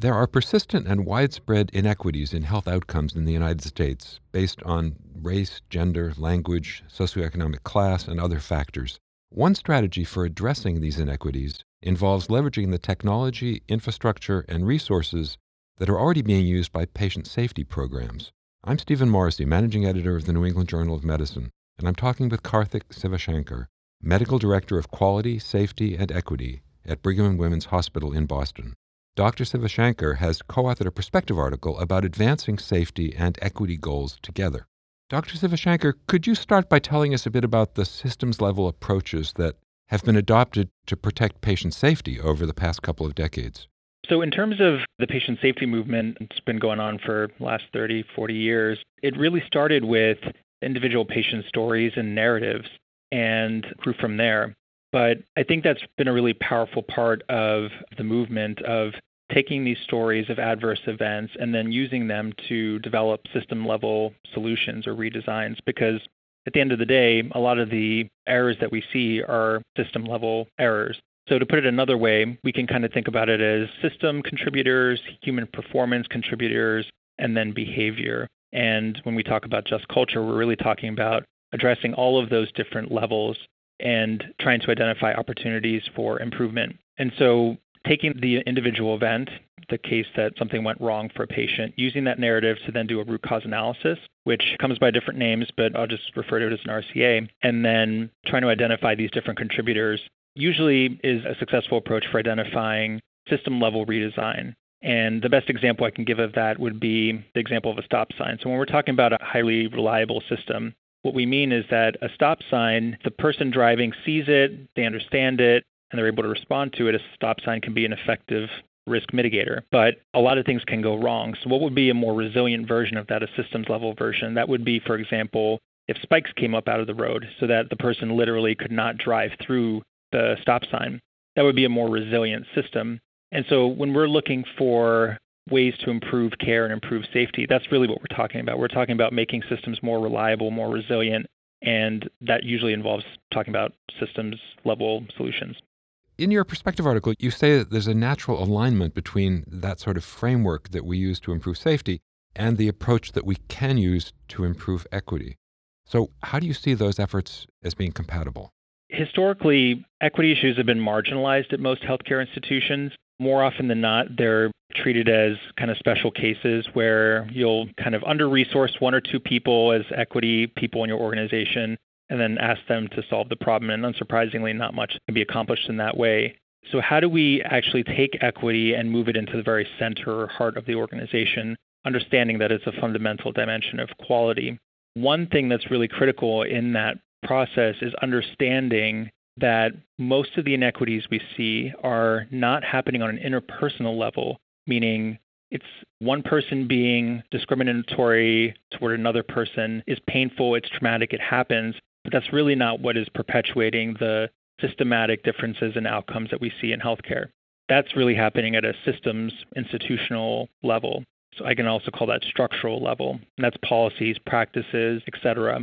There are persistent and widespread inequities in health outcomes in the United States based on race, gender, language, socioeconomic class, and other factors. One strategy for addressing these inequities involves leveraging the technology, infrastructure, and resources that are already being used by patient safety programs. I'm Stephen Morrissey, managing editor of the New England Journal of Medicine, and I'm talking with Karthik Sivashanker, medical director of quality, safety, and equity at Brigham and Women's Hospital in Boston. Dr. Sivashanker has co authored a perspective article about advancing safety and equity goals together. Dr. Sivashanker, could you start by telling us a bit about the systems level approaches that have been adopted to protect patient safety over the past couple of decades? So, in terms of the patient safety movement, it's been going on for last 30, 40 years. It really started with individual patient stories and narratives and grew from there. But I think that's been a really powerful part of the movement of taking these stories of adverse events and then using them to develop system level solutions or redesigns because at the end of the day, a lot of the errors that we see are system level errors. So, to put it another way, we can kind of think about it as system contributors, human performance contributors, and then behavior. And when we talk about just culture, we're really talking about addressing all of those different levels and trying to identify opportunities for improvement. And so, taking the individual event, the case that something went wrong for a patient, using that narrative to then do a root cause analysis, which comes by different names, but I'll just refer to it as an RCA, and then trying to identify these different contributors usually is a successful approach for identifying system level redesign. And the best example I can give of that would be the example of a stop sign. So when we're talking about a highly reliable system, what we mean is that a stop sign, the person driving sees it, they understand it, and they're able to respond to it, a stop sign can be an effective risk mitigator. But a lot of things can go wrong. So, what would be a more resilient version of that, a systems level version? That would be, for example, if spikes came up out of the road so that the person literally could not drive through the stop sign. That would be a more resilient system. And so, when we're looking for ways to improve care and improve safety, that's really what we're talking about. We're talking about making systems more reliable, more resilient, and that usually involves talking about systems level solutions. In your perspective article, you say that there's a natural alignment between that sort of framework that we use to improve safety and the approach that we can use to improve equity. So, how do you see those efforts as being compatible? Historically, equity issues have been marginalized at most healthcare institutions. More often than not, they're treated as kind of special cases where you'll kind of under resource one or two people as equity people in your organization and then ask them to solve the problem. And unsurprisingly, not much can be accomplished in that way. So, how do we actually take equity and move it into the very center or heart of the organization, understanding that it's a fundamental dimension of quality? One thing that's really critical in that process is understanding that most of the inequities we see are not happening on an interpersonal level, meaning it's one person being discriminatory toward another person is painful, it's traumatic, it happens, but that's really not what is perpetuating the systematic differences in outcomes that we see in healthcare. That's really happening at a systems institutional level. So I can also call that structural level. And that's policies, practices, et cetera.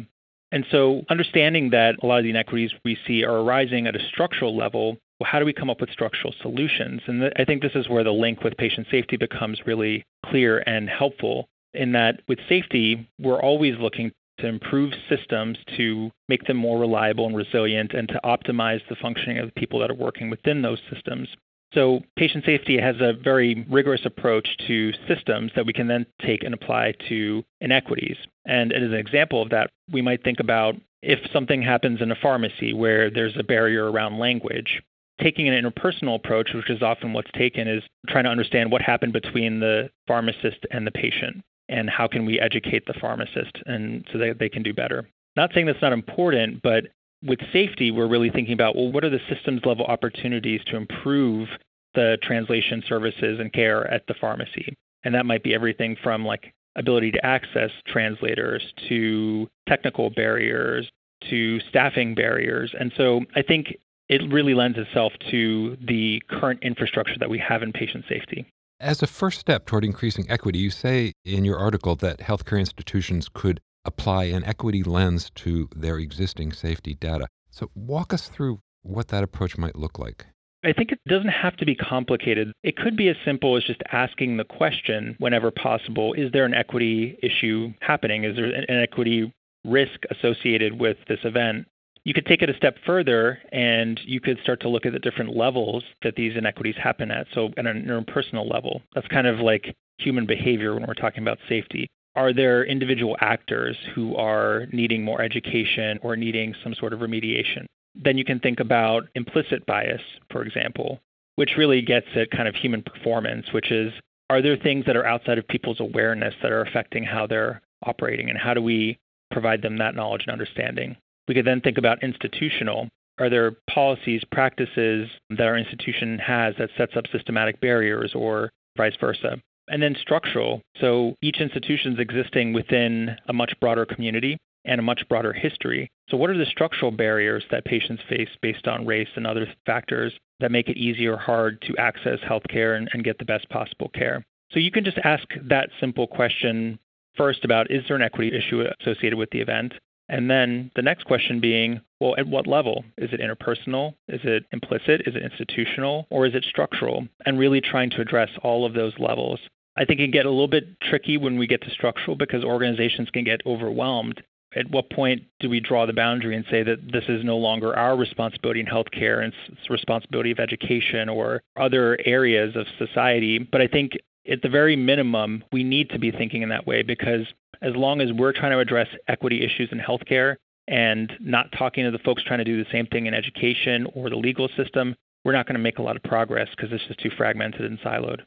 And so understanding that a lot of the inequities we see are arising at a structural level, well, how do we come up with structural solutions? And th- I think this is where the link with patient safety becomes really clear and helpful in that with safety, we're always looking to improve systems to make them more reliable and resilient and to optimize the functioning of the people that are working within those systems. So, patient safety has a very rigorous approach to systems that we can then take and apply to inequities. And as an example of that, we might think about if something happens in a pharmacy where there's a barrier around language, taking an interpersonal approach, which is often what's taken, is trying to understand what happened between the pharmacist and the patient and how can we educate the pharmacist and so that they can do better. Not saying that's not important, but with safety, we're really thinking about well, what are the systems level opportunities to improve the translation services and care at the pharmacy? And that might be everything from like ability to access translators to technical barriers to staffing barriers. And so I think it really lends itself to the current infrastructure that we have in patient safety. As a first step toward increasing equity, you say in your article that healthcare institutions could apply an equity lens to their existing safety data. So, walk us through what that approach might look like. I think it doesn't have to be complicated. It could be as simple as just asking the question whenever possible is there an equity issue happening? Is there an equity risk associated with this event? You could take it a step further and you could start to look at the different levels that these inequities happen at. So, at an interpersonal level, that's kind of like human behavior when we're talking about safety. Are there individual actors who are needing more education or needing some sort of remediation? Then you can think about implicit bias, for example, which really gets at kind of human performance, which is are there things that are outside of people's awareness that are affecting how they're operating and how do we provide them that knowledge and understanding? We could then think about institutional. Are there policies, practices that our institution has that sets up systematic barriers or vice versa? And then structural. So each institution is existing within a much broader community and a much broader history. So, what are the structural barriers that patients face based on race and other factors that make it easy or hard to access healthcare and, and get the best possible care? So, you can just ask that simple question first about is there an equity issue associated with the event? And then the next question being, well, at what level? Is it interpersonal? Is it implicit? Is it institutional? Or is it structural? And really trying to address all of those levels. I think it can get a little bit tricky when we get to structural because organizations can get overwhelmed at what point do we draw the boundary and say that this is no longer our responsibility in healthcare and it's responsibility of education or other areas of society? But I think at the very minimum, we need to be thinking in that way because as long as we're trying to address equity issues in healthcare and not talking to the folks trying to do the same thing in education or the legal system, we're not going to make a lot of progress because it's just too fragmented and siloed.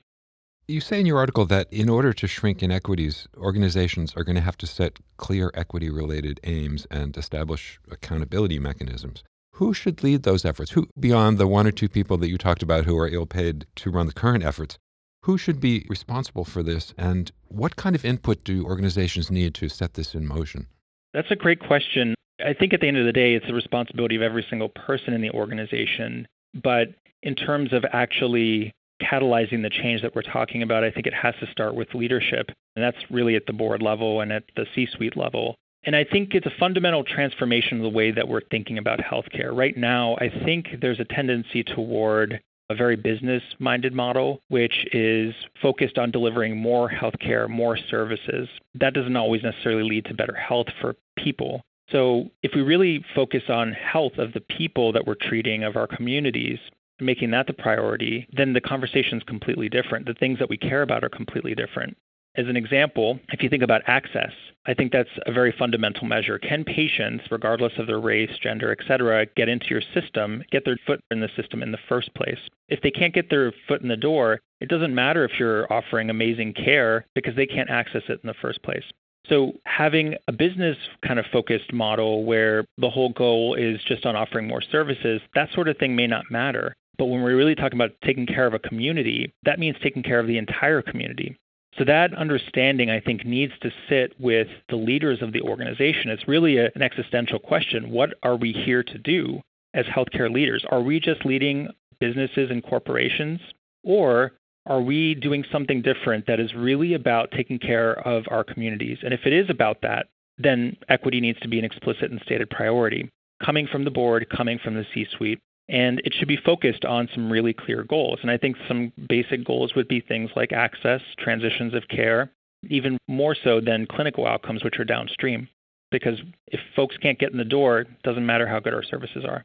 You say in your article that in order to shrink inequities, organizations are going to have to set clear equity related aims and establish accountability mechanisms. Who should lead those efforts? Who, beyond the one or two people that you talked about who are ill paid to run the current efforts, who should be responsible for this? And what kind of input do organizations need to set this in motion? That's a great question. I think at the end of the day, it's the responsibility of every single person in the organization. But in terms of actually catalyzing the change that we're talking about, I think it has to start with leadership. And that's really at the board level and at the C suite level. And I think it's a fundamental transformation of the way that we're thinking about healthcare. Right now, I think there's a tendency toward a very business minded model, which is focused on delivering more healthcare, more services. That doesn't always necessarily lead to better health for people. So, if we really focus on health of the people that we're treating, of our communities, making that the priority, then the conversation is completely different. The things that we care about are completely different. As an example, if you think about access, I think that's a very fundamental measure. Can patients, regardless of their race, gender, et cetera, get into your system, get their foot in the system in the first place? If they can't get their foot in the door, it doesn't matter if you're offering amazing care because they can't access it in the first place. So, having a business kind of focused model where the whole goal is just on offering more services, that sort of thing may not matter. But when we're really talking about taking care of a community, that means taking care of the entire community. So that understanding, I think, needs to sit with the leaders of the organization. It's really a, an existential question. What are we here to do as healthcare leaders? Are we just leading businesses and corporations? Or are we doing something different that is really about taking care of our communities? And if it is about that, then equity needs to be an explicit and stated priority, coming from the board, coming from the C suite. And it should be focused on some really clear goals. And I think some basic goals would be things like access, transitions of care, even more so than clinical outcomes, which are downstream. Because if folks can't get in the door, it doesn't matter how good our services are.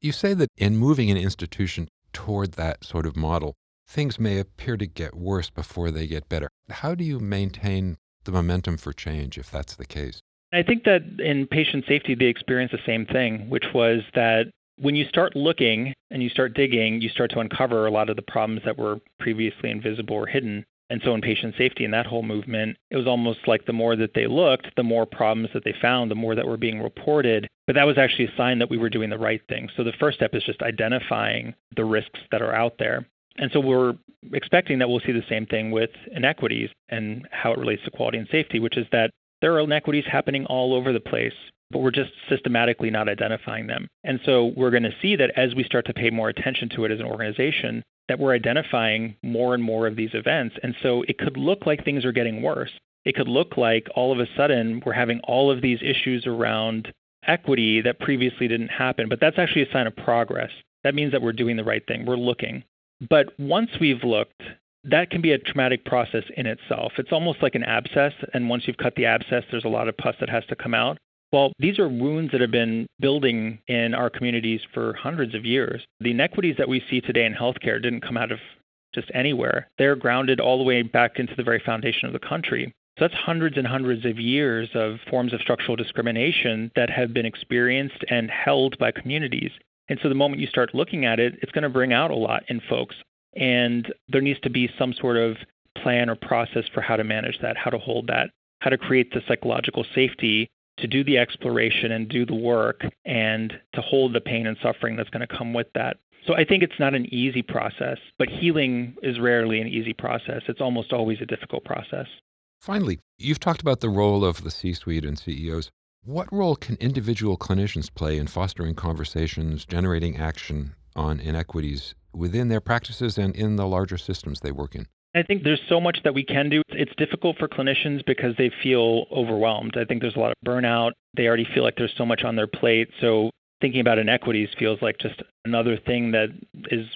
You say that in moving an institution toward that sort of model, things may appear to get worse before they get better. How do you maintain the momentum for change if that's the case? I think that in patient safety, they experienced the same thing, which was that when you start looking and you start digging, you start to uncover a lot of the problems that were previously invisible or hidden. And so in patient safety and that whole movement, it was almost like the more that they looked, the more problems that they found, the more that were being reported. But that was actually a sign that we were doing the right thing. So the first step is just identifying the risks that are out there. And so we're expecting that we'll see the same thing with inequities and how it relates to quality and safety, which is that there are inequities happening all over the place but we're just systematically not identifying them. And so we're going to see that as we start to pay more attention to it as an organization, that we're identifying more and more of these events. And so it could look like things are getting worse. It could look like all of a sudden we're having all of these issues around equity that previously didn't happen, but that's actually a sign of progress. that means that we're doing the right thing. We're looking. But once we've looked, that can be a traumatic process in itself. It's almost like an abscess, and once you've cut the abscess, there's a lot of pus that has to come out. Well, these are wounds that have been building in our communities for hundreds of years. The inequities that we see today in healthcare didn't come out of just anywhere. They're grounded all the way back into the very foundation of the country. So that's hundreds and hundreds of years of forms of structural discrimination that have been experienced and held by communities. And so the moment you start looking at it, it's going to bring out a lot in folks. And there needs to be some sort of plan or process for how to manage that, how to hold that, how to create the psychological safety to do the exploration and do the work and to hold the pain and suffering that's going to come with that. So I think it's not an easy process, but healing is rarely an easy process. It's almost always a difficult process. Finally, you've talked about the role of the C suite and CEOs. What role can individual clinicians play in fostering conversations, generating action on inequities within their practices and in the larger systems they work in? I think there's so much that we can do. It's difficult for clinicians because they feel overwhelmed. I think there's a lot of burnout. They already feel like there's so much on their plate. So thinking about inequities feels like just another thing that is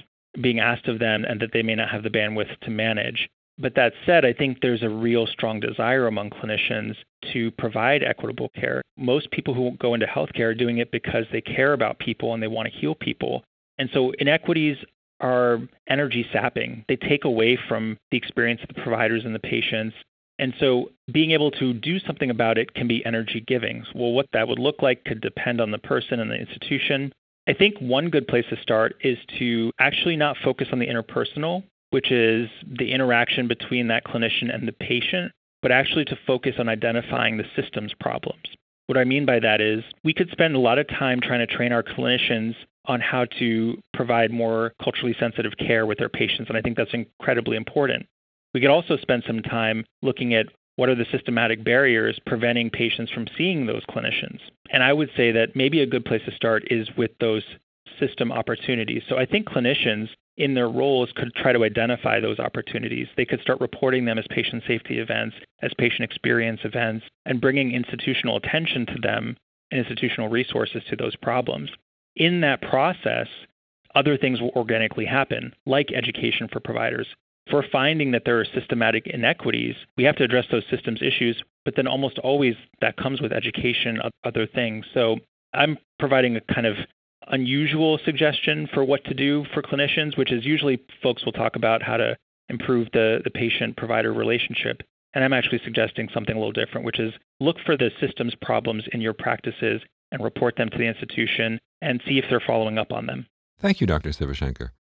being asked of them and that they may not have the bandwidth to manage. But that said, I think there's a real strong desire among clinicians to provide equitable care. Most people who go into healthcare are doing it because they care about people and they want to heal people. And so inequities are energy sapping. They take away from the experience of the providers and the patients. And so being able to do something about it can be energy giving. Well, what that would look like could depend on the person and the institution. I think one good place to start is to actually not focus on the interpersonal, which is the interaction between that clinician and the patient, but actually to focus on identifying the systems problems. What I mean by that is we could spend a lot of time trying to train our clinicians on how to provide more culturally sensitive care with their patients, and I think that's incredibly important. We could also spend some time looking at what are the systematic barriers preventing patients from seeing those clinicians. And I would say that maybe a good place to start is with those system opportunities. So I think clinicians in their roles could try to identify those opportunities. They could start reporting them as patient safety events, as patient experience events, and bringing institutional attention to them and institutional resources to those problems. In that process, other things will organically happen, like education for providers. We're finding that there are systematic inequities, we have to address those systems issues, but then almost always that comes with education, of other things. So I'm providing a kind of unusual suggestion for what to do for clinicians, which is usually folks will talk about how to improve the, the patient provider relationship. And I'm actually suggesting something a little different, which is look for the systems problems in your practices and report them to the institution and see if they're following up on them. Thank you, Dr. Sivashanker.